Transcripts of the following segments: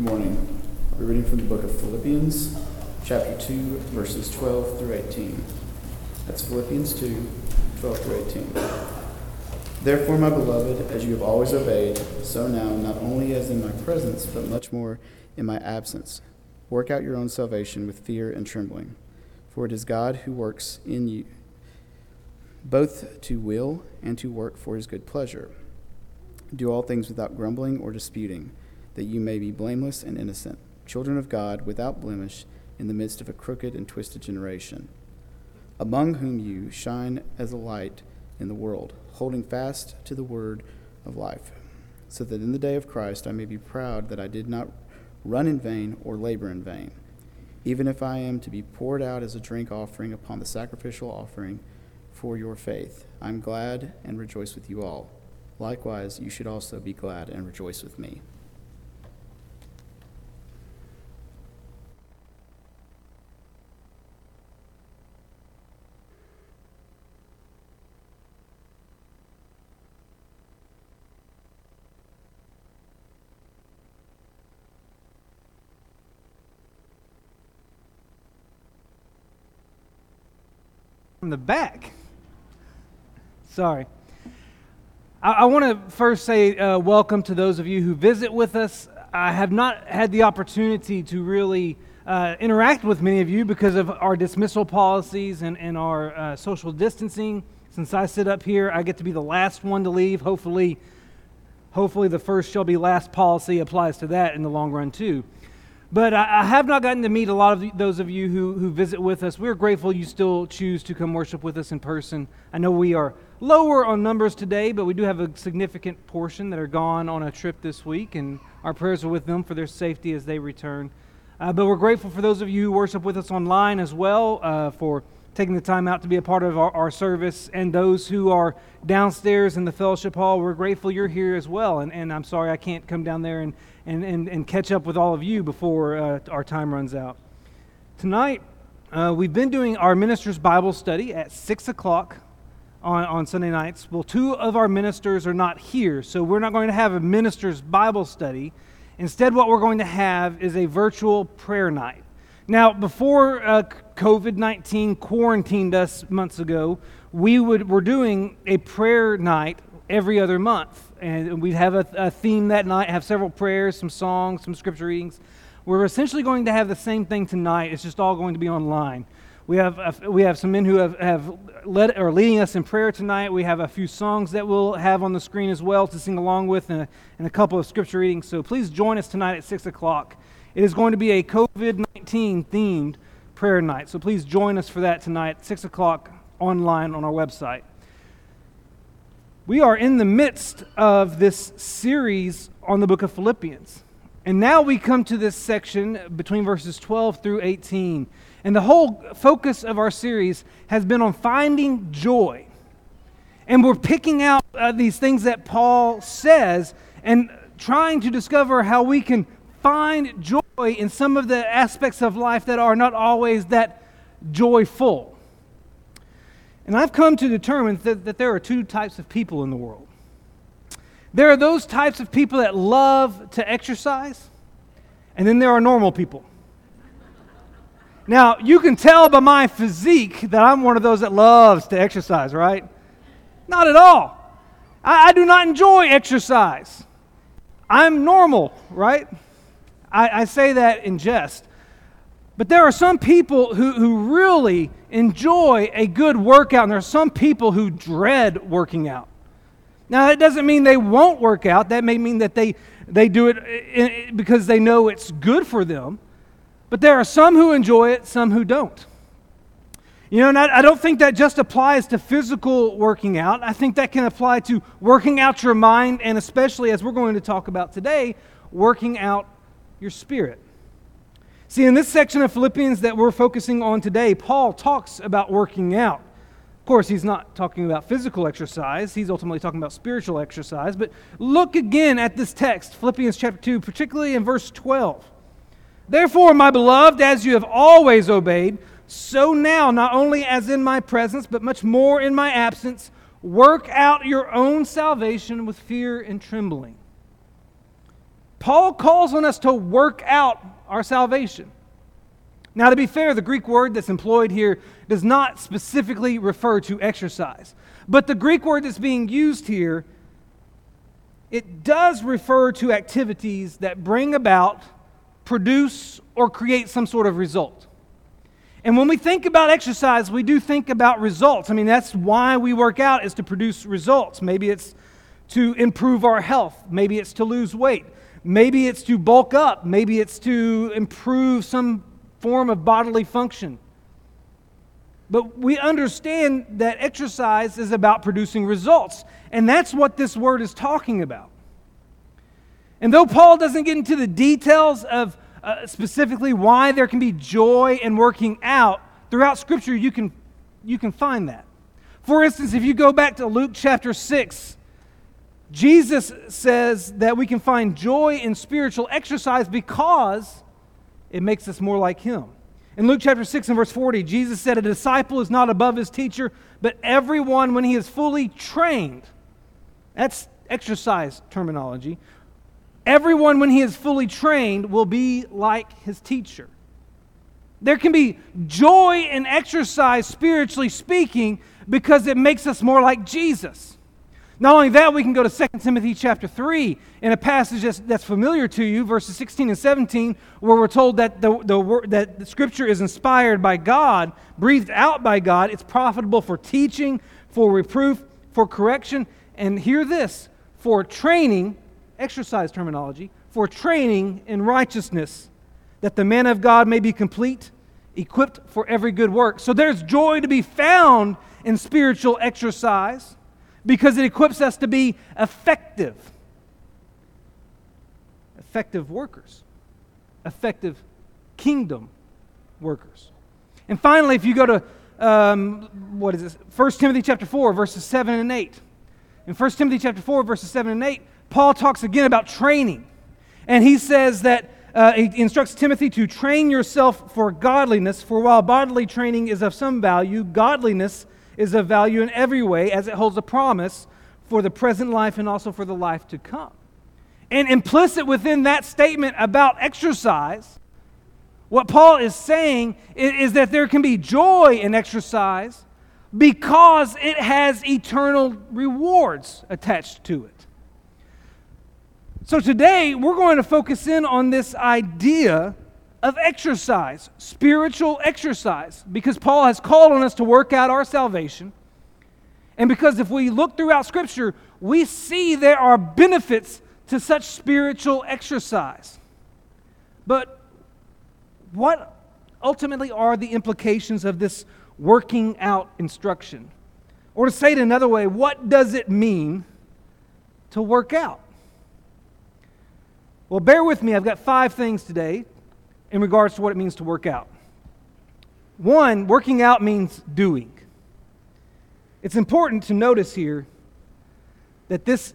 Good morning. We're reading from the book of Philippians, chapter 2, verses 12 through 18. That's Philippians 2, 12 through 18. Therefore, my beloved, as you have always obeyed, so now, not only as in my presence, but much more in my absence, work out your own salvation with fear and trembling. For it is God who works in you, both to will and to work for his good pleasure. Do all things without grumbling or disputing that you may be blameless and innocent, children of God without blemish in the midst of a crooked and twisted generation, among whom you shine as a light in the world, holding fast to the word of life, so that in the day of Christ I may be proud that I did not run in vain or labor in vain. Even if I am to be poured out as a drink offering upon the sacrificial offering for your faith, I am glad and rejoice with you all. Likewise, you should also be glad and rejoice with me. From the back. Sorry. I, I want to first say uh, welcome to those of you who visit with us. I have not had the opportunity to really uh, interact with many of you because of our dismissal policies and, and our uh, social distancing. Since I sit up here, I get to be the last one to leave. Hopefully, hopefully the first shall be last policy applies to that in the long run too. But I, I have not gotten to meet a lot of those of you who, who visit with us. We're grateful you still choose to come worship with us in person. I know we are lower on numbers today, but we do have a significant portion that are gone on a trip this week, and our prayers are with them for their safety as they return. Uh, but we're grateful for those of you who worship with us online as well, uh, for taking the time out to be a part of our, our, service, and those who are downstairs in the fellowship hall. We're grateful you're here as well, and, and I'm sorry I can't come down there and and, and, and catch up with all of you before uh, our time runs out. Tonight, uh, we've been doing our ministers' Bible study at 6 o'clock on, on Sunday nights. Well, two of our ministers are not here, so we're not going to have a ministers' Bible study. Instead, what we're going to have is a virtual prayer night. Now, before uh, COVID 19 quarantined us months ago, we would, were doing a prayer night every other month and we have a, a, theme that night, have several prayers, some songs, some scripture readings. We're essentially going to have the same thing tonight. It's just all going to be online. We have, we have some men who have, have led or leading us in prayer tonight. We have a few songs that we'll have on the screen as well to sing along with, and a, and a couple of scripture readings. So please join us tonight at 6 o'clock. It is going to be a COVID 19 themed prayer night. So please join us for that tonight, 6 o'clock online on our website. We are in the midst of this series on the book of Philippians. And now we come to this section between verses 12 through 18. And the whole focus of our series has been on finding joy. And we're picking out uh, these things that Paul says and trying to discover how we can find joy in some of the aspects of life that are not always that joyful. And I've come to determine that, that there are two types of people in the world. There are those types of people that love to exercise, and then there are normal people. Now, you can tell by my physique that I'm one of those that loves to exercise, right? Not at all. I, I do not enjoy exercise. I'm normal, right? I, I say that in jest. But there are some people who, who really enjoy a good workout, and there are some people who dread working out. Now, that doesn't mean they won't work out. That may mean that they, they do it eh, eh, because they know it's good for them. But there are some who enjoy it, some who don't. You know, and I, I don't think that just applies to physical working out. I think that can apply to working out your mind, and especially, as we're going to talk about today, working out your spirit. See, in this section of Philippians that we're focusing on today, Paul talks about working out. Of course, he's not talking about physical exercise, he's ultimately talking about spiritual exercise. But look again at this text, Philippians chapter 2, particularly in verse 12. Therefore, my beloved, as you have always obeyed, so now, not only as in my presence, but much more in my absence, work out your own salvation with fear and trembling. Paul calls on us to work out our salvation. Now, to be fair, the Greek word that's employed here does not specifically refer to exercise. But the Greek word that's being used here, it does refer to activities that bring about, produce, or create some sort of result. And when we think about exercise, we do think about results. I mean, that's why we work out is to produce results. Maybe it's to improve our health, maybe it's to lose weight, maybe it's to bulk up, maybe it's to improve some form of bodily function. But we understand that exercise is about producing results, and that's what this word is talking about. And though Paul doesn't get into the details of uh, specifically why there can be joy in working out, throughout Scripture you can, you can find that. For instance, if you go back to Luke chapter 6, Jesus says that we can find joy in spiritual exercise because it makes us more like Him. In Luke chapter 6 and verse 40, Jesus said, A disciple is not above his teacher, but everyone, when he is fully trained, that's exercise terminology, everyone, when he is fully trained, will be like his teacher. There can be joy in exercise, spiritually speaking, because it makes us more like Jesus. Not only that, we can go to 2 Timothy chapter 3 in a passage that's, that's, familiar to you, verses 16 and 17, where we're told that the, the, that the Scripture is inspired by God, breathed out by God. It's profitable for teaching, for reproof, for correction, and hear this for training, exercise terminology, for training in righteousness, that the man of God may be complete, equipped for every good work. So there's joy to be found in spiritual exercise because it equips us to be effective. Effective workers, effective kingdom workers. And finally, if you go to um, what is this? 1 Timothy chapter 4, verses 7 and 8. In 1 Timothy chapter 4, verses 7 and 8, Paul talks again about training. And he says that uh, he instructs Timothy to train yourself for godliness, for while bodily training is of some value, godliness is of value in every way as it holds a promise for the present life and also for the life to come. And implicit within that statement about exercise, what Paul is saying is, that there can be joy in exercise because it has eternal rewards attached to it. So today, we're going to focus in on this idea of exercise, spiritual exercise, because Paul has called on us to work out our salvation. And because if we look throughout Scripture, we see there are benefits to such spiritual exercise. But what ultimately are the implications of this working out instruction? Or to say it another way, what does it mean to work out? Well, bear with me. I've got five things today in regards to what it means to work out. One, working out means doing. It's important to notice here that this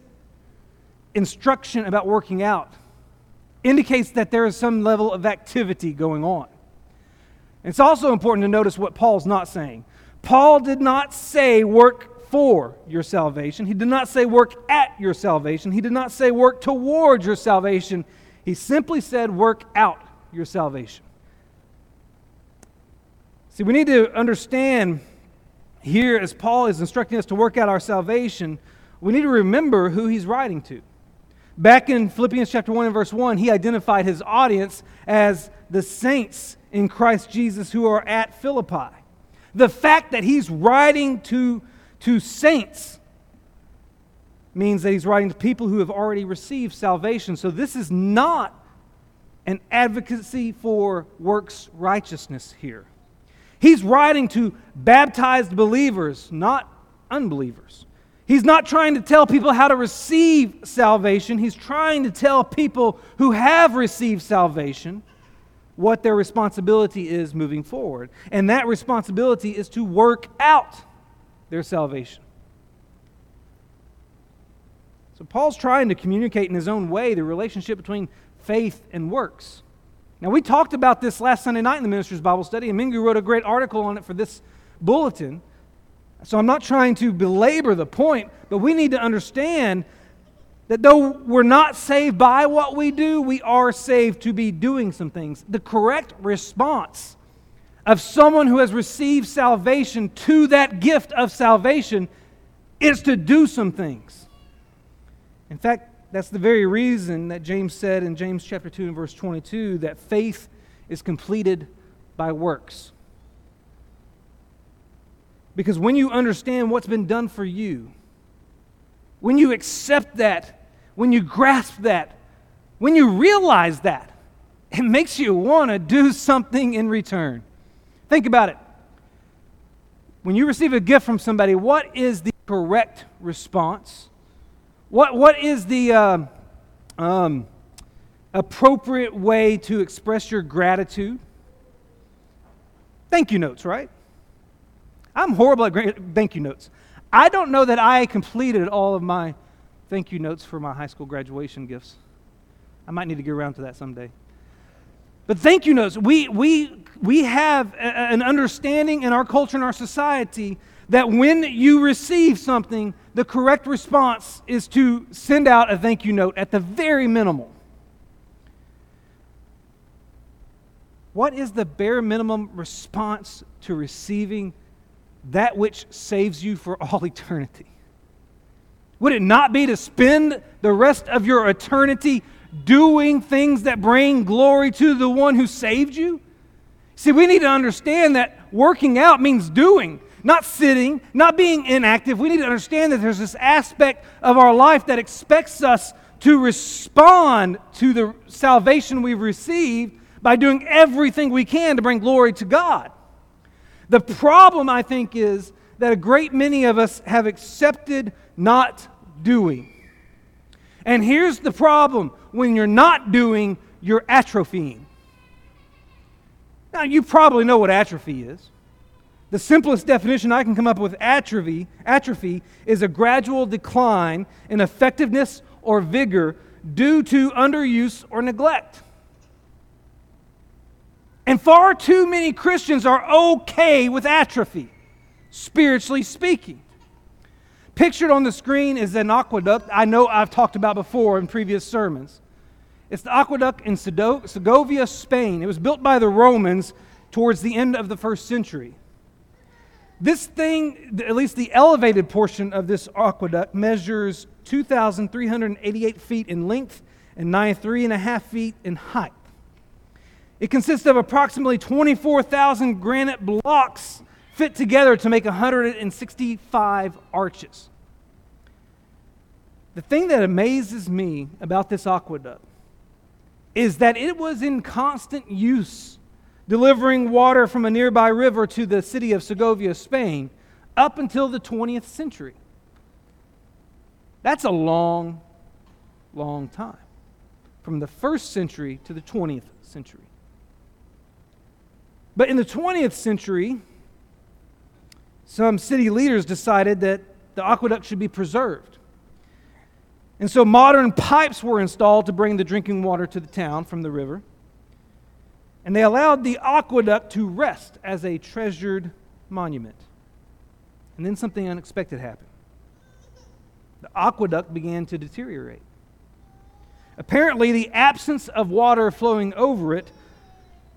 instruction about working out indicates that there is some level of activity going on. It's also important to notice what Paul's not saying. Paul did not say work for your salvation. He did not say work at your salvation. He did not say work towards your salvation. He simply said work out your salvation. See, we need to understand here, as Paul is instructing us to work out our salvation, we need to remember who he's writing to. Back in Philippians chapter 1 and verse 1, he identified his audience as the saints in Christ Jesus who are at Philippi. The fact that he's writing to, to saints means that he's writing to people who have already received salvation. So this is not an advocacy for works righteousness here. He's writing to baptized believers, not unbelievers. He's not trying to tell people how to receive salvation. He's trying to tell people who have received salvation what their responsibility is moving forward. And that responsibility is to work out their salvation. So Paul's trying to communicate in his own way the relationship between faith and works. Now, we talked about this last Sunday night in the Minister's Bible Study, and Mingu wrote a great article on it for this bulletin. So I'm not trying to belabor the point, but we need to understand That though we're not saved by what we do, we are saved to be doing some things. The correct response of someone who has received salvation to that gift of salvation is to do some things. In fact, that's the very reason that James said in James chapter 2 and verse 22 that faith is completed by works. Because when you understand what's been done for you, when you accept that, when you grasp that, when you realize that, it makes you want to do something in return. Think about it. When you receive a gift from somebody, what is the correct response? What, what is the uh, um, appropriate way to express your gratitude? Thank you notes, right? I'm horrible at thank you notes. I don't know that I completed all of my thank you notes for my high school graduation gifts. I might need to get around to that someday. But thank you notes, we, we, we have a, an understanding in our culture and our society that when you receive something, the correct response is to send out a thank you note at the very minimal. What is the bare minimum response to receiving that which saves you for all eternity? Would it not be to spend the rest of your eternity doing things that bring glory to the one who saved you? See, we need to understand that working out means doing, not sitting, not being inactive. We need to understand that there's this aspect of our life that expects us to respond to the salvation we've received by doing everything we can to bring glory to God. The problem, I think, is that a great many of us have accepted not doing. And here's the problem when you're not doing, you're atrophying. Now, you probably know what atrophy is. The simplest definition I can come up with atrophy, atrophy is a gradual decline in effectiveness or vigor due to underuse or neglect. And far too many Christians are okay with atrophy, spiritually speaking. Pictured on the screen is an aqueduct I know I've talked about before in previous sermons. It's the aqueduct in Segovia, Spain. It was built by the Romans towards the end of the first century. This thing, at least the elevated portion of this aqueduct, measures 2,388 feet in length and 93 and a half feet in height. It consists of approximately 24,000 granite blocks fit together to make 165 arches. The thing that amazes me about this aqueduct is that it was in constant use, delivering water from a nearby river to the city of Segovia, Spain, up until the 20th century. That's a long, long time, from the first century to the 20th century. But in the 20th century, some city leaders decided that the aqueduct should be preserved. And so modern pipes were installed to bring the drinking water to the town from the river. And they allowed the aqueduct to rest as a treasured monument. And then something unexpected happened. The aqueduct began to deteriorate. Apparently, the absence of water flowing over it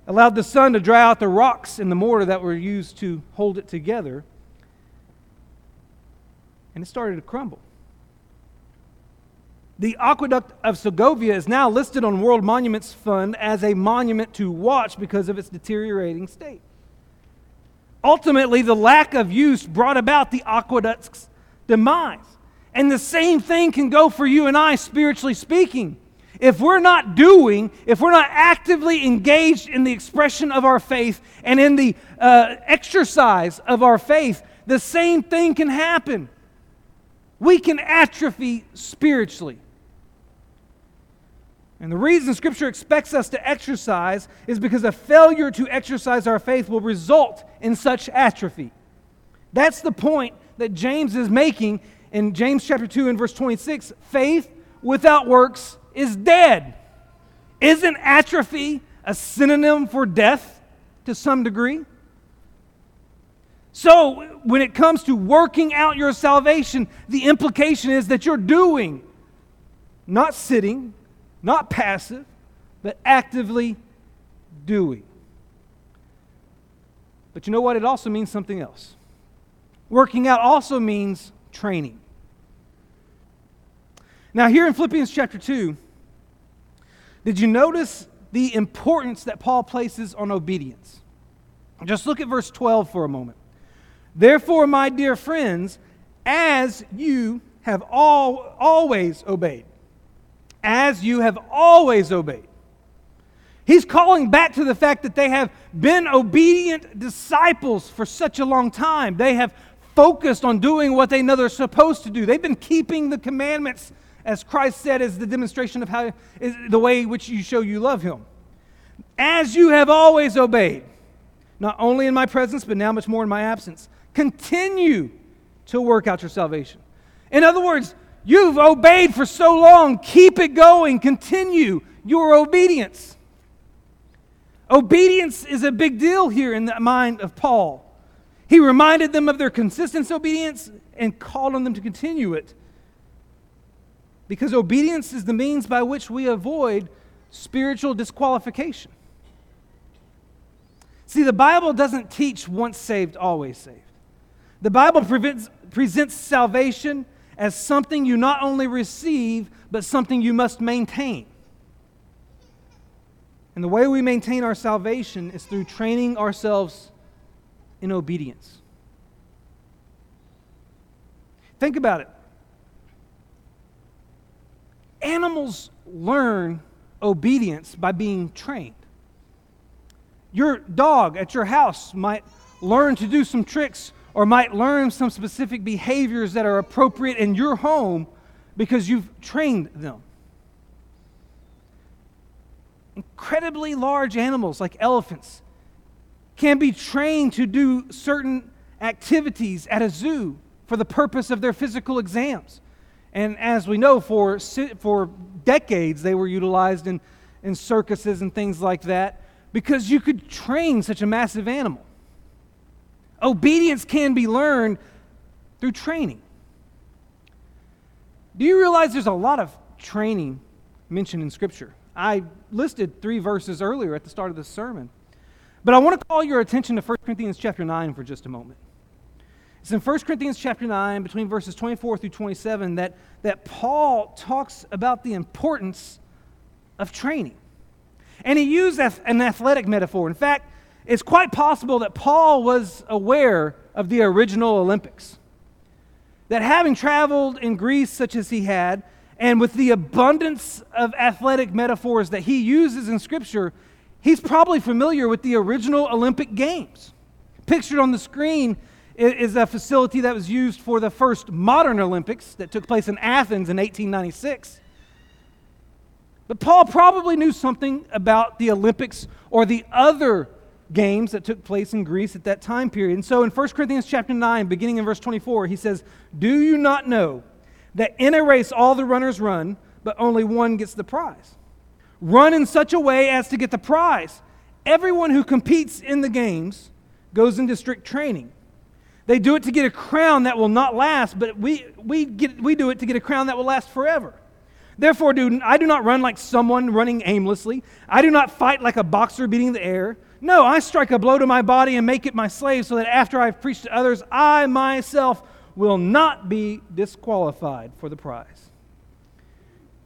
allowed the sun to dry out the rocks and the mortar that were used to hold it together and it started to crumble. The aqueduct of Segovia is now listed on World Monuments Fund as a monument to watch because of its deteriorating state. Ultimately, the lack of use brought about the aqueduct's demise. And the same thing can go for you and I, spiritually speaking. If we're not doing, if we're not actively engaged in the expression of our faith and in the uh, exercise of our faith, the same thing can happen we can atrophy spiritually. And the reason Scripture expects us to exercise is because a failure to exercise our faith will result in such atrophy. That's the point that James is making in James chapter 2 and verse 26. Faith without works is dead. Isn't atrophy a synonym for death to some degree? So, when it comes to working out your salvation, the implication is that you're doing. not sitting, not passive, but actively doing. But you know what? It also means something else. Working out also means training. Now, here in Philippians chapter 2, did you notice the importance that Paul places on obedience? Just look at verse 12 for a moment. Therefore, my dear friends, as you have all, always obeyed, as you have always obeyed. He's calling back to the fact that they have been obedient disciples for such a long time. They have focused on doing what they know they're supposed to do. They've been keeping the commandments, as Christ said, as the demonstration of how is the way which you show you love Him. As you have always obeyed, not only in my presence, but now much more in my absence. Continue to work out your salvation. In other words, you've obeyed for so long, keep it going, continue your obedience. Obedience is a big deal here in the mind of Paul. He reminded them of their consistent obedience and called on them to continue it. Because obedience is the means by which we avoid spiritual disqualification. See, the Bible doesn't teach once saved, always saved. The Bible prevents, presents salvation as something you not only receive, but something you must maintain. And the way we maintain our salvation is through training ourselves in obedience. Think about it. Animals learn obedience by being trained. Your dog at your house might learn to do some tricks or might learn some specific behaviors that are appropriate in your home because you've trained them. Incredibly large animals like elephants can be trained to do certain activities at a zoo for the purpose of their physical exams. And as we know, for, for decades, they were utilized in, in circuses and things like that because you could train such a massive animal. Obedience can be learned through training. Do you realize there's a lot of training mentioned in Scripture? I listed three verses earlier at the start of this sermon. But I want to call your attention to 1 Corinthians chapter 9 for just a moment. It's in 1 Corinthians chapter 9, between verses 24 through 27, that, that Paul talks about the importance of training. And he used an athletic metaphor. In fact, it's quite possible that Paul was aware of the original Olympics. That having traveled in Greece such as he had, and with the abundance of athletic metaphors that he uses in Scripture, he's probably familiar with the original Olympic Games. Pictured on the screen is a facility that was used for the first modern Olympics that took place in Athens in 1896. But Paul probably knew something about the Olympics or the other games that took place in Greece at that time period. And so in 1 Corinthians chapter 9, beginning in verse 24, he says, Do you not know that in a race all the runners run, but only one gets the prize? Run in such a way as to get the prize. Everyone who competes in the games goes into strict training. They do it to get a crown that will not last, but we, we, get, we do it to get a crown that will last forever. Therefore, do, I do not run like someone running aimlessly. I do not fight like a boxer beating the air. No, I strike a blow to my body and make it my slave, so that after I've preached to others, I myself will not be disqualified for the prize.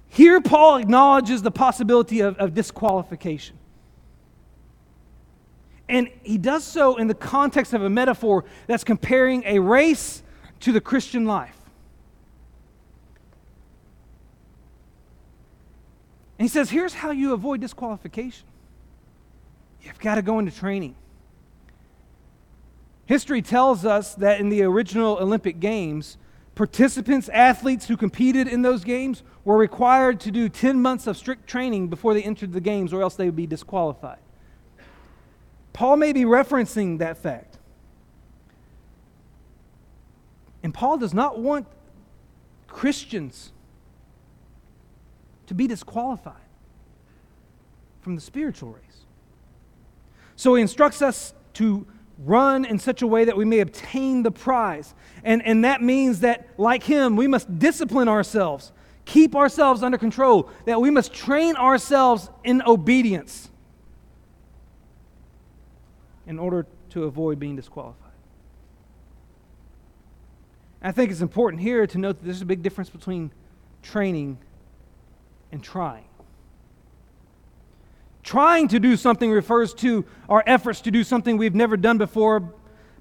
Here, Paul acknowledges the possibility of, of disqualification. And he does so in the context of a metaphor that's comparing a race to the Christian life. And he says, here's how you avoid disqualification you've got to go into training. History tells us that in the original Olympic Games, participants, athletes who competed in those games were required to do 10 months of strict training before they entered the games, or else they would be disqualified. Paul may be referencing that fact. And Paul does not want Christians to be disqualified from the spiritual race. So he instructs us to run in such a way that we may obtain the prize. And, and that means that, like him, we must discipline ourselves, keep ourselves under control, that we must train ourselves in obedience in order to avoid being disqualified. I think it's important here to note that there's a big difference between training and trying. Trying to do something refers to our efforts to do something we've never done before,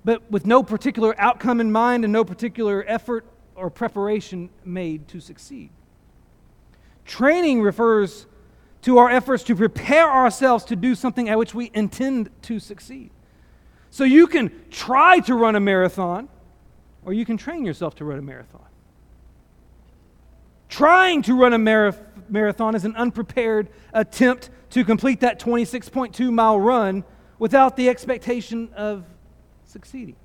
but with no particular outcome in mind and no particular effort or preparation made to succeed. Training refers to our efforts to prepare ourselves to do something at which we intend to succeed. So you can try to run a marathon, or you can train yourself to run a marathon. Trying to run a marathon is an unprepared attempt to complete that 26.2 mile run without the expectation of succeeding.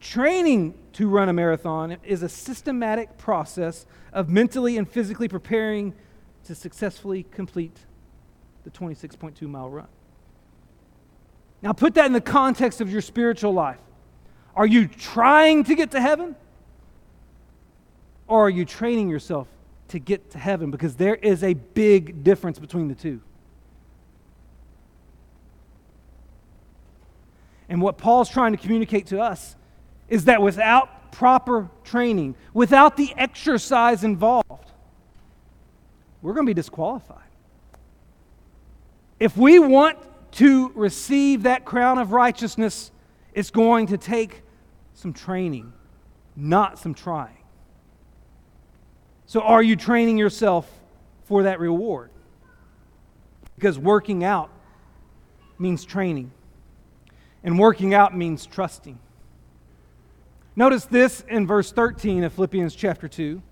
Training to run a marathon is a systematic process of mentally and physically preparing to successfully complete the 26.2 mile run. Now, put that in the context of your spiritual life. Are you trying to get to heaven? Or are you training yourself to get to heaven? Because there is a big difference between the two. And what Paul's trying to communicate to us is that without proper training, without the exercise involved, we're going to be disqualified. If we want to receive that crown of righteousness, it's going to take some training, not some trying. So, are you training yourself for that reward? Because working out means training, and working out means trusting. Notice this in verse 13 of Philippians chapter 2.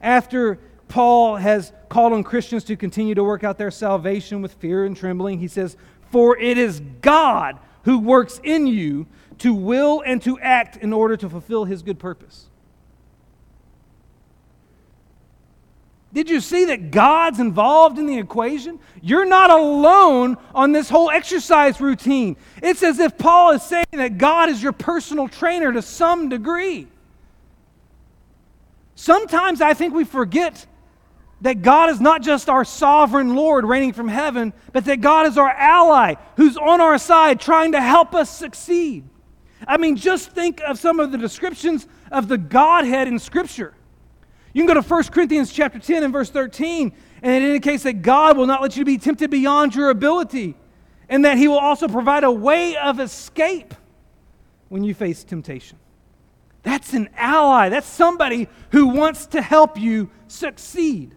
After Paul has called on Christians to continue to work out their salvation with fear and trembling, he says, For it is God who works in you to will and to act in order to fulfill his good purpose. Did you see that God's involved in the equation? You're not alone on this whole exercise routine. It's as if Paul is saying that God is your personal trainer to some degree. Sometimes I think we forget that God is not just our sovereign Lord reigning from heaven, but that God is our ally who's on our side trying to help us succeed. I mean, just think of some of the descriptions of the Godhead in Scripture. You can go to 1 Corinthians chapter 10 and verse 13, and it indicates that God will not let you be tempted beyond your ability, and that He will also provide a way of escape when you face temptation. That's an ally. That's somebody who wants to help you succeed.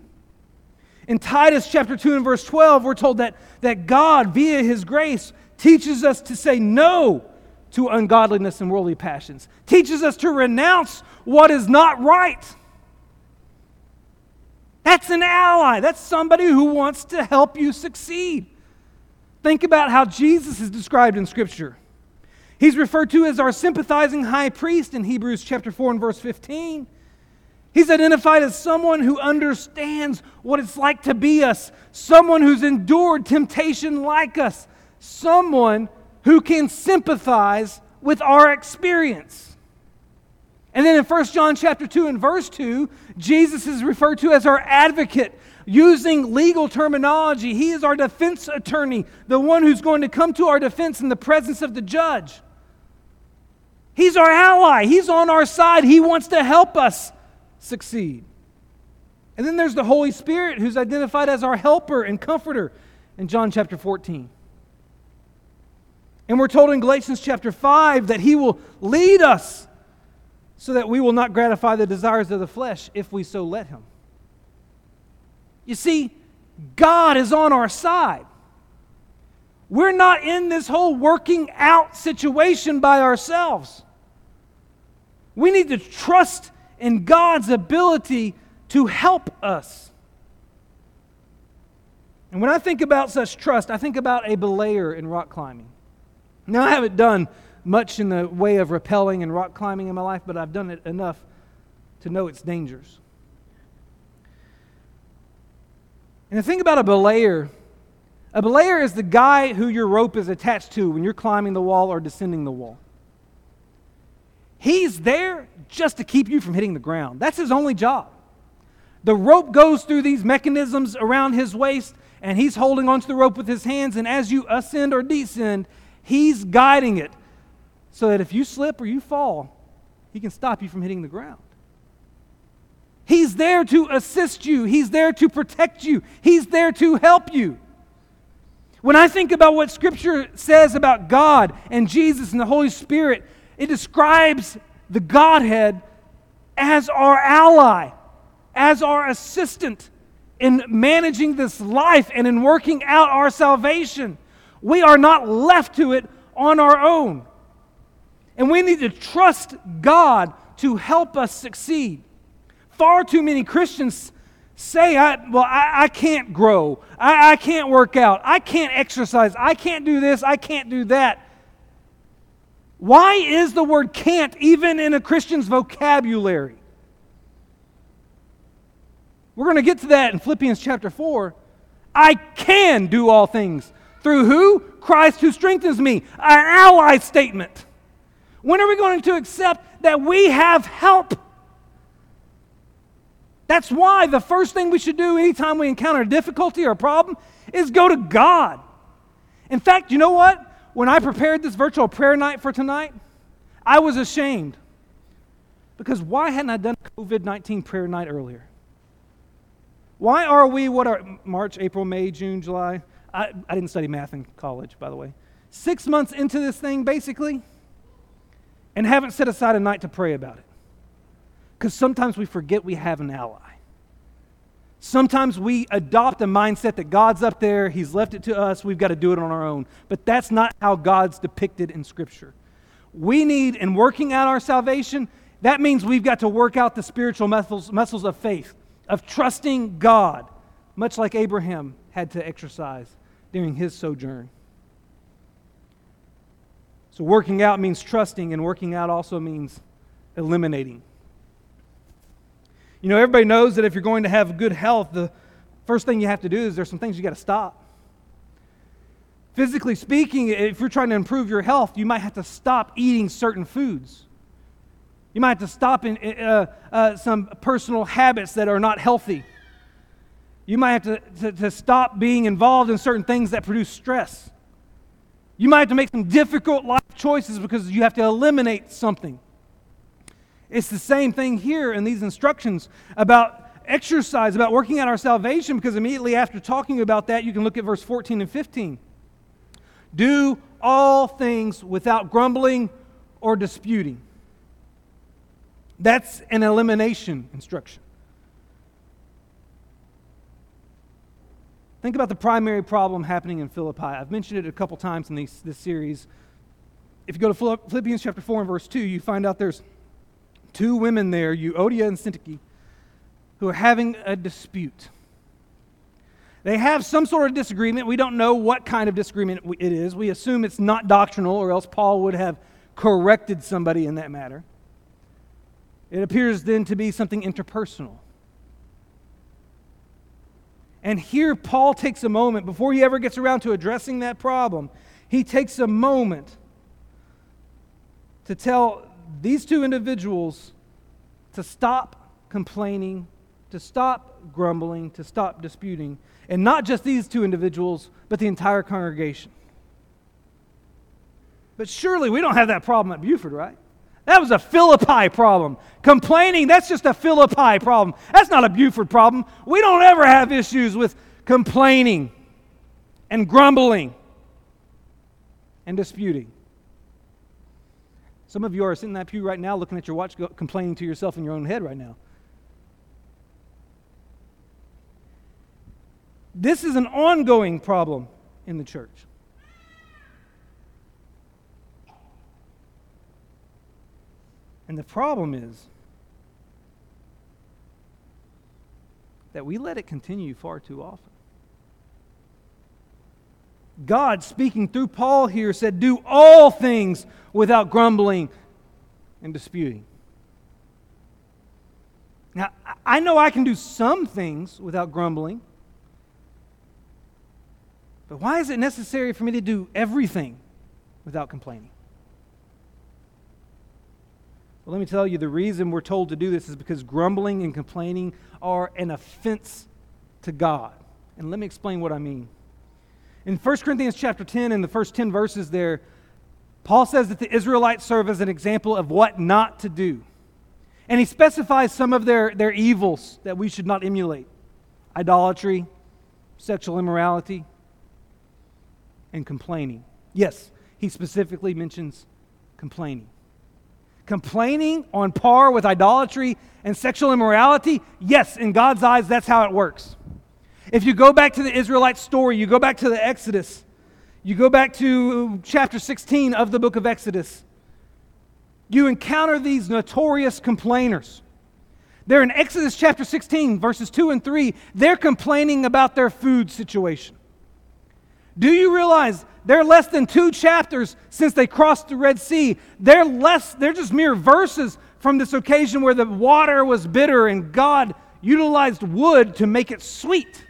In Titus chapter 2 and verse 12, we're told that, that God, via His grace, teaches us to say no to ungodliness and worldly passions, teaches us to renounce what is not right that's an ally. That's somebody who wants to help you succeed. Think about how Jesus is described in Scripture. He's referred to as our sympathizing high priest in Hebrews chapter 4 and verse 15. He's identified as someone who understands what it's like to be us, someone who's endured temptation like us, someone who can sympathize with our experience. And then in 1 John chapter 2 and verse 2, Jesus is referred to as our advocate. Using legal terminology, he is our defense attorney, the one who's going to come to our defense in the presence of the judge. He's our ally. He's on our side. He wants to help us succeed. And then there's the Holy Spirit who's identified as our helper and comforter in John chapter 14. And we're told in Galatians chapter 5 that he will lead us so that we will not gratify the desires of the flesh if we so let Him. You see, God is on our side. We're not in this whole working out situation by ourselves. We need to trust in God's ability to help us. And when I think about such trust, I think about a belayer in rock climbing. Now, I haven't done much in the way of rappelling and rock climbing in my life, but I've done it enough to know its dangers. And the thing about a belayer, a belayer is the guy who your rope is attached to when you're climbing the wall or descending the wall. He's there just to keep you from hitting the ground. That's his only job. The rope goes through these mechanisms around his waist, and he's holding onto the rope with his hands. And as you ascend or descend, he's guiding it so that if you slip or you fall, he can stop you from hitting the ground. He's there to assist you, He's there to protect you, He's there to help you. When I think about what Scripture says about God and Jesus and the Holy Spirit, it describes the Godhead as our ally, as our assistant in managing this life and in working out our salvation. We are not left to it on our own. And we need to trust God to help us succeed. Far too many Christians say, I, Well, I, I can't grow. I, I can't work out. I can't exercise. I can't do this. I can't do that. Why is the word can't even in a Christian's vocabulary? We're going to get to that in Philippians chapter 4. I can do all things. Through who? Christ who strengthens me. An ally statement. When are we going to accept that we have help? That's why the first thing we should do anytime we encounter a difficulty or a problem is go to God. In fact, you know what? When I prepared this virtual prayer night for tonight, I was ashamed. Because why hadn't I done COVID 19 prayer night earlier? Why are we, what are March, April, May, June, July? I, I didn't study math in college, by the way. Six months into this thing, basically, and haven't set aside a night to pray about it. Because sometimes we forget we have an ally. Sometimes we adopt a mindset that God's up there, He's left it to us, we've got to do it on our own. But that's not how God's depicted in Scripture. We need, in working out our salvation, that means we've got to work out the spiritual muscles, muscles of faith, of trusting God, much like Abraham had to exercise during his sojourn. So, working out means trusting, and working out also means eliminating. You know, everybody knows that if you're going to have good health, the first thing you have to do is there's some things you got to stop. Physically speaking, if you're trying to improve your health, you might have to stop eating certain foods. You might have to stop in, uh, uh, some personal habits that are not healthy. You might have to, to, to stop being involved in certain things that produce stress. You might have to make some difficult life choices because you have to eliminate something. It's the same thing here in these instructions about exercise, about working out our salvation, because immediately after talking about that, you can look at verse 14 and 15. Do all things without grumbling or disputing. That's an elimination instruction. Think about the primary problem happening in Philippi. I've mentioned it a couple times in these, this series. If you go to Philippians chapter 4 and verse 2, you find out there's two women there, Euodia and Syntyche, who are having a dispute. They have some sort of disagreement. We don't know what kind of disagreement it is. We assume it's not doctrinal, or else Paul would have corrected somebody in that matter. It appears then to be something interpersonal. And here, Paul takes a moment, before he ever gets around to addressing that problem, he takes a moment to tell these two individuals to stop complaining, to stop grumbling, to stop disputing. And not just these two individuals, but the entire congregation. But surely we don't have that problem at Buford, right? That was a Philippi problem. Complaining, that's just a Philippi problem. That's not a Buford problem. We don't ever have issues with complaining and grumbling and disputing. Some of you are sitting in that pew right now looking at your watch, complaining to yourself in your own head right now. This is an ongoing problem in the church. And the problem is that we let it continue far too often. God, speaking through Paul here, said, Do all things without grumbling and disputing. Now, I know I can do some things without grumbling, but why is it necessary for me to do everything without complaining? Well, let me tell you, the reason we're told to do this is because grumbling and complaining are an offense to God. And let me explain what I mean. In 1 Corinthians chapter 10, in the first 10 verses there, Paul says that the Israelites serve as an example of what not to do. And he specifies some of their, their evils that we should not emulate idolatry, sexual immorality, and complaining. Yes, he specifically mentions complaining. Complaining on par with idolatry and sexual immorality, yes, in God's eyes, that's how it works. If you go back to the Israelite story, you go back to the Exodus, you go back to chapter 16 of the book of Exodus, you encounter these notorious complainers. They're in Exodus chapter 16, verses 2 and 3. They're complaining about their food situation. Do you realize they're less than two chapters since they crossed the Red Sea? They're less, they're just mere verses from this occasion where the water was bitter and God utilized wood to make it sweet.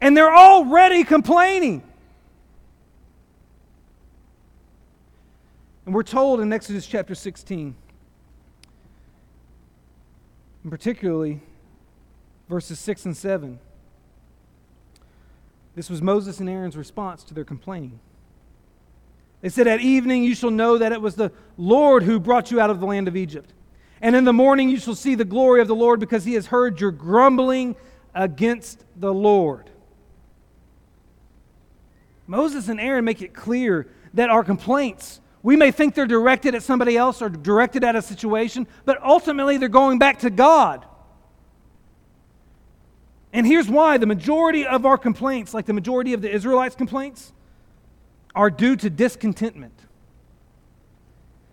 And they're already complaining. And we're told in Exodus chapter 16, and particularly verses 6 and 7, this was Moses and Aaron's response to their complaining. They said, At evening you shall know that it was the Lord who brought you out of the land of Egypt. And in the morning you shall see the glory of the Lord because he has heard your grumbling against the Lord. Moses and Aaron make it clear that our complaints, we may think they're directed at somebody else or directed at a situation, but ultimately they're going back to God. And here's why the majority of our complaints, like the majority of the Israelites' complaints, are due to discontentment.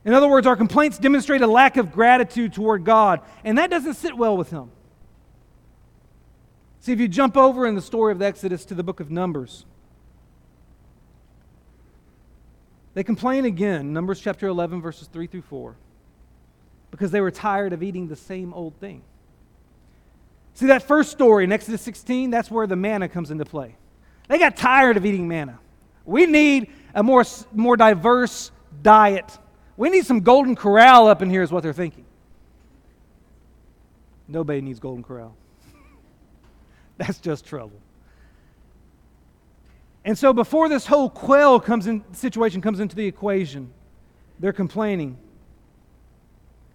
In other words, our complaints demonstrate a lack of gratitude toward God, and that doesn't sit well with Him. See, if you jump over in the story of the Exodus to the book of Numbers, they complain again, Numbers chapter 11, verses 3 through 4, because they were tired of eating the same old thing. See, that first story in Exodus 16, that's where the manna comes into play. They got tired of eating manna. We need a more, more diverse diet. We need some golden corral up in here, is what they're thinking. Nobody needs golden corral. That's just trouble. And so before this whole quail comes in situation comes into the equation, they're complaining.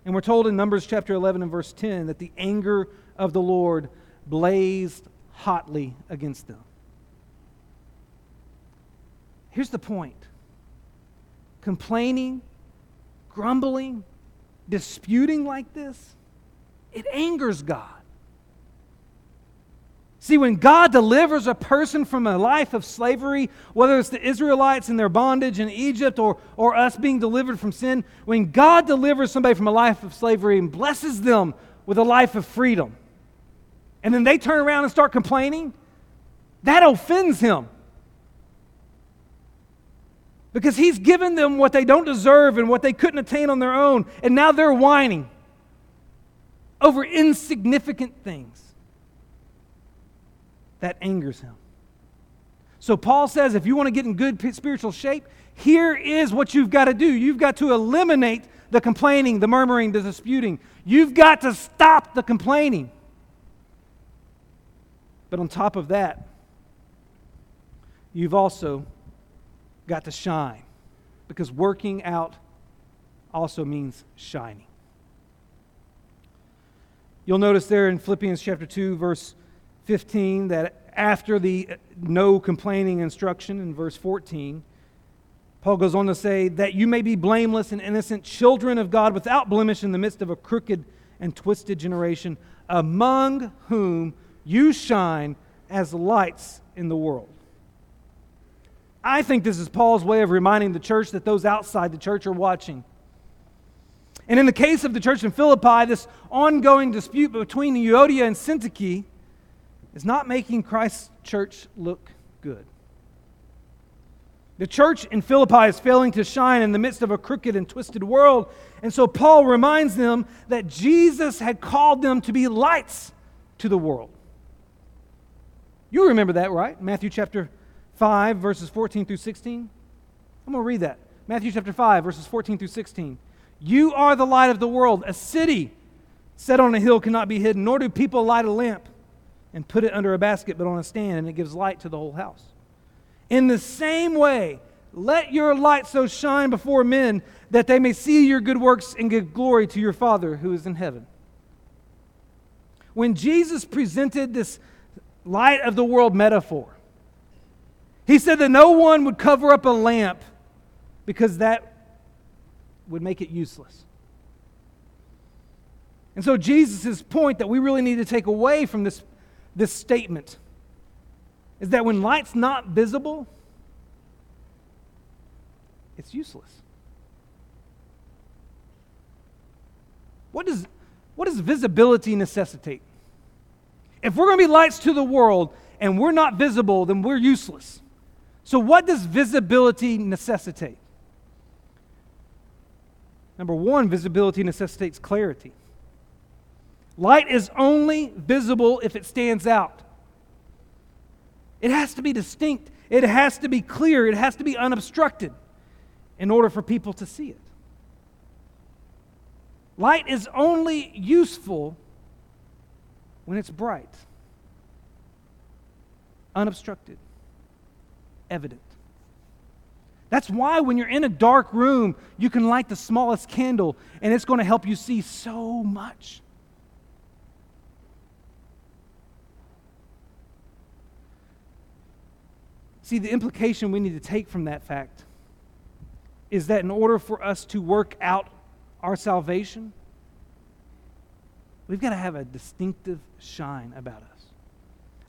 And we're told in Numbers chapter 11 and verse 10 that the anger of the Lord blazed hotly against them. Here's the point complaining, grumbling, disputing like this, it angers God. See, when God delivers a person from a life of slavery, whether it's the Israelites in their bondage in Egypt or, or us being delivered from sin, when God delivers somebody from a life of slavery and blesses them with a life of freedom, and then they turn around and start complaining, that offends him. Because he's given them what they don't deserve and what they couldn't attain on their own, and now they're whining over insignificant things. That angers him. So Paul says if you want to get in good spiritual shape, here is what you've got to do. You've got to eliminate the complaining, the murmuring, the disputing. You've got to stop the complaining. But on top of that, you've also got to shine because working out also means shining. You'll notice there in Philippians chapter 2, verse 15, that after the no complaining instruction in verse 14, Paul goes on to say, that you may be blameless and innocent children of God without blemish in the midst of a crooked and twisted generation, among whom you shine as lights in the world. I think this is Paul's way of reminding the church that those outside the church are watching. And in the case of the church in Philippi, this ongoing dispute between Euodia and Syntyche is not making Christ's church look good. The church in Philippi is failing to shine in the midst of a crooked and twisted world. And so Paul reminds them that Jesus had called them to be lights to the world. You remember that, right? Matthew chapter 5, verses 14 through 16. I'm going to read that. Matthew chapter 5, verses 14 through 16. You are the light of the world. A city set on a hill cannot be hidden, nor do people light a lamp and put it under a basket, but on a stand, and it gives light to the whole house. In the same way, let your light so shine before men that they may see your good works and give glory to your Father who is in heaven. When Jesus presented this light of the world metaphor, he said that no one would cover up a lamp because that would make it useless. And so, Jesus' point that we really need to take away from this, this statement is that when light's not visible, it's useless. What does, what does visibility necessitate? If we're going to be lights to the world and we're not visible, then we're useless. So, what does visibility necessitate? Number one, visibility necessitates clarity. Light is only visible if it stands out. It has to be distinct, it has to be clear, it has to be unobstructed in order for people to see it. Light is only useful when it's bright, unobstructed, evident. That's why when you're in a dark room, you can light the smallest candle and it's going to help you see so much. See, the implication we need to take from that fact is that in order for us to work out our salvation, we've got to have a distinctive shine about us.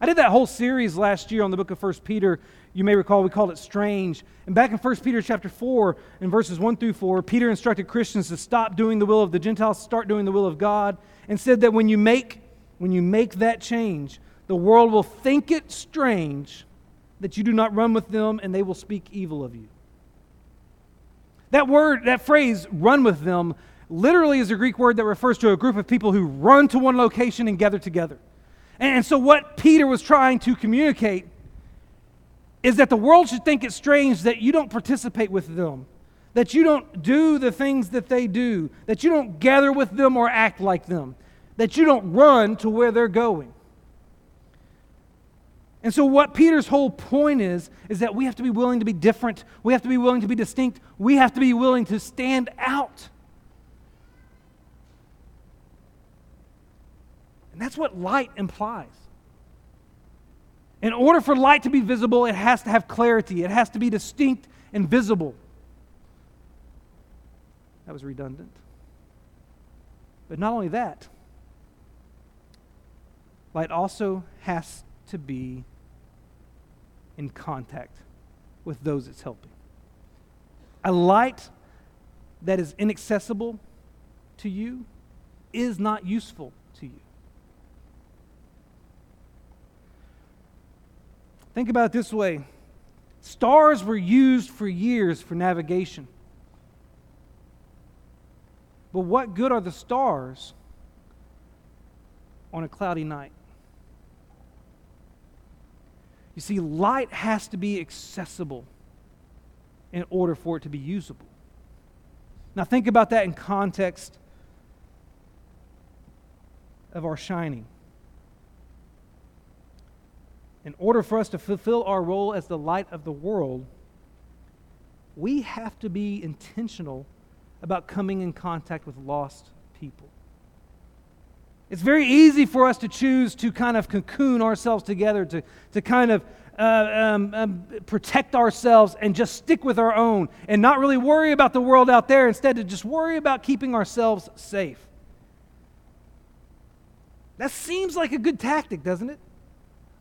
I did that whole series last year on the book of 1 Peter. You may recall we called it Strange. And back in 1 Peter chapter 4, in verses 1 through 4, Peter instructed Christians to stop doing the will of the Gentiles, start doing the will of God, and said that when you make, when you make that change, the world will think it strange that you do not run with them, and they will speak evil of you. That word, that phrase, run with them, literally is a Greek word that refers to a group of people who run to one location and gather together. And so, what Peter was trying to communicate is that the world should think it's strange that you don't participate with them, that you don't do the things that they do, that you don't gather with them or act like them, that you don't run to where they're going. And so, what Peter's whole point is, is that we have to be willing to be different. We have to be willing to be distinct. We have to be willing to stand out. And that's what light implies. In order for light to be visible, it has to have clarity, it has to be distinct and visible. That was redundant. But not only that, light also has to be in contact with those it's helping. A light that is inaccessible to you is not useful to you. Think about it this way stars were used for years for navigation. But what good are the stars on a cloudy night? You see, light has to be accessible in order for it to be usable. Now, think about that in context of our shining. In order for us to fulfill our role as the light of the world, we have to be intentional about coming in contact with lost people. It's very easy for us to choose to kind of cocoon ourselves together, to, to kind of uh, um, um, protect ourselves and just stick with our own and not really worry about the world out there, instead, to just worry about keeping ourselves safe. That seems like a good tactic, doesn't it?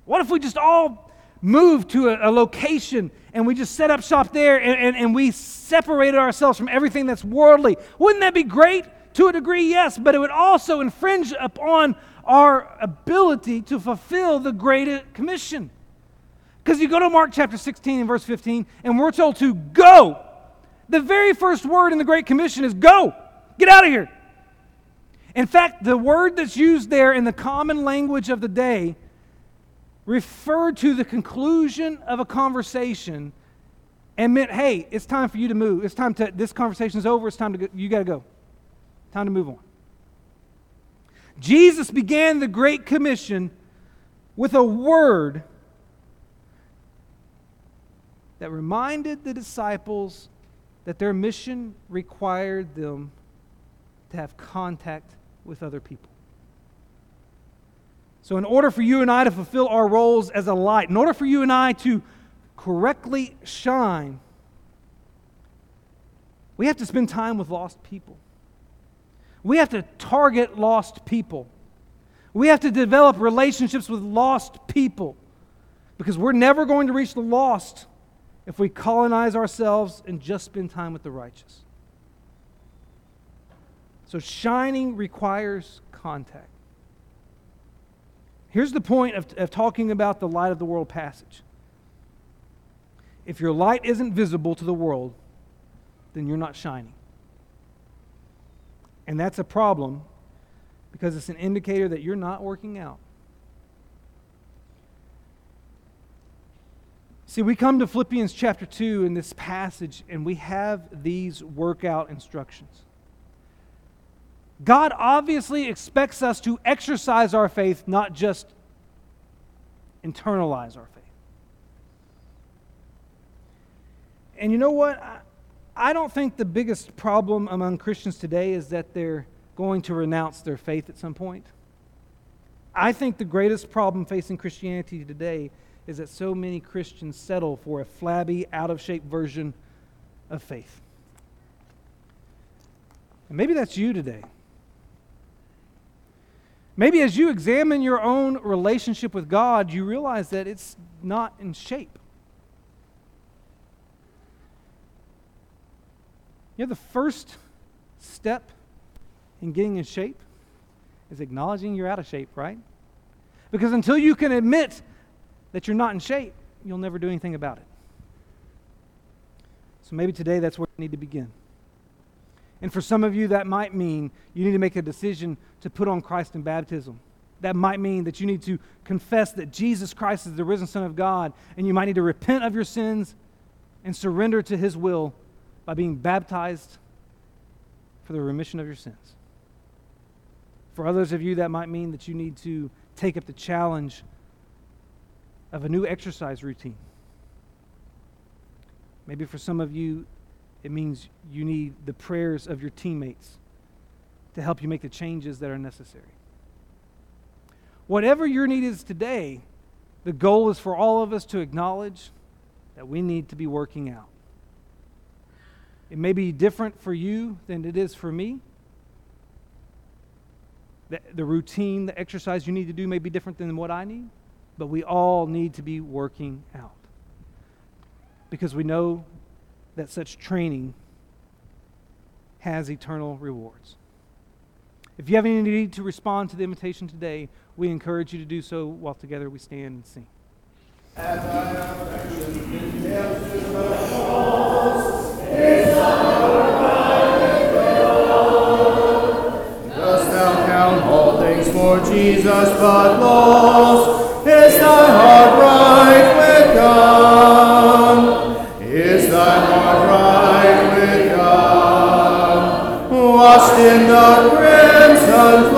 What if we just all move to a, a location and we just set up shop there and, and, and we separated ourselves from everything that's worldly? Wouldn't that be great? To a degree, yes, but it would also infringe upon our ability to fulfill the Great Commission. Because you go to Mark chapter 16 and verse 15, and we're told to go. The very first word in the Great Commission is go. Get out of here. In fact, the word that's used there in the common language of the day referred to the conclusion of a conversation and meant, hey, it's time for you to move. It's time to, this conversation's over. It's time to go. You got to go. Time to move on. Jesus began the Great Commission with a word that reminded the disciples that their mission required them to have contact with other people. So, in order for you and I to fulfill our roles as a light, in order for you and I to correctly shine, we have to spend time with lost people. We have to target lost people. We have to develop relationships with lost people because we're never going to reach the lost if we colonize ourselves and just spend time with the righteous. So, shining requires contact. Here's the point of, of talking about the light of the world passage. If your light isn't visible to the world, then you're not shining. And that's a problem because it's an indicator that you're not working out. See, we come to Philippians chapter 2 in this passage, and we have these workout instructions. God obviously expects us to exercise our faith, not just internalize our faith. And you know what? I don't think the biggest problem among Christians today is that they're going to renounce their faith at some point. I think the greatest problem facing Christianity today is that so many Christians settle for a flabby, out of shape version of faith. And maybe that's you today. Maybe as you examine your own relationship with God, you realize that it's not in shape. You know, the first step in getting in shape is acknowledging you're out of shape, right? Because until you can admit that you're not in shape, you'll never do anything about it. So maybe today that's where you need to begin. And for some of you, that might mean you need to make a decision to put on Christ in baptism. That might mean that you need to confess that Jesus Christ is the risen Son of God, and you might need to repent of your sins and surrender to His will by being baptized for the remission of your sins. For others of you, that might mean that you need to take up the challenge of a new exercise routine. Maybe for some of you, it means you need the prayers of your teammates to help you make the changes that are necessary. Whatever your need is today, the goal is for all of us to acknowledge that we need to be working out. It may be different for you than it is for me. The, the routine, the exercise you need to do may be different than what I need, but we all need to be working out. Because we know that such training has eternal rewards. If you have any need to respond to the invitation today, we encourage you to do so while together we stand and sing. At thy affection, in heaven, Dost thou count all things for Jesus but lost Is thy heart right with God? in the crimson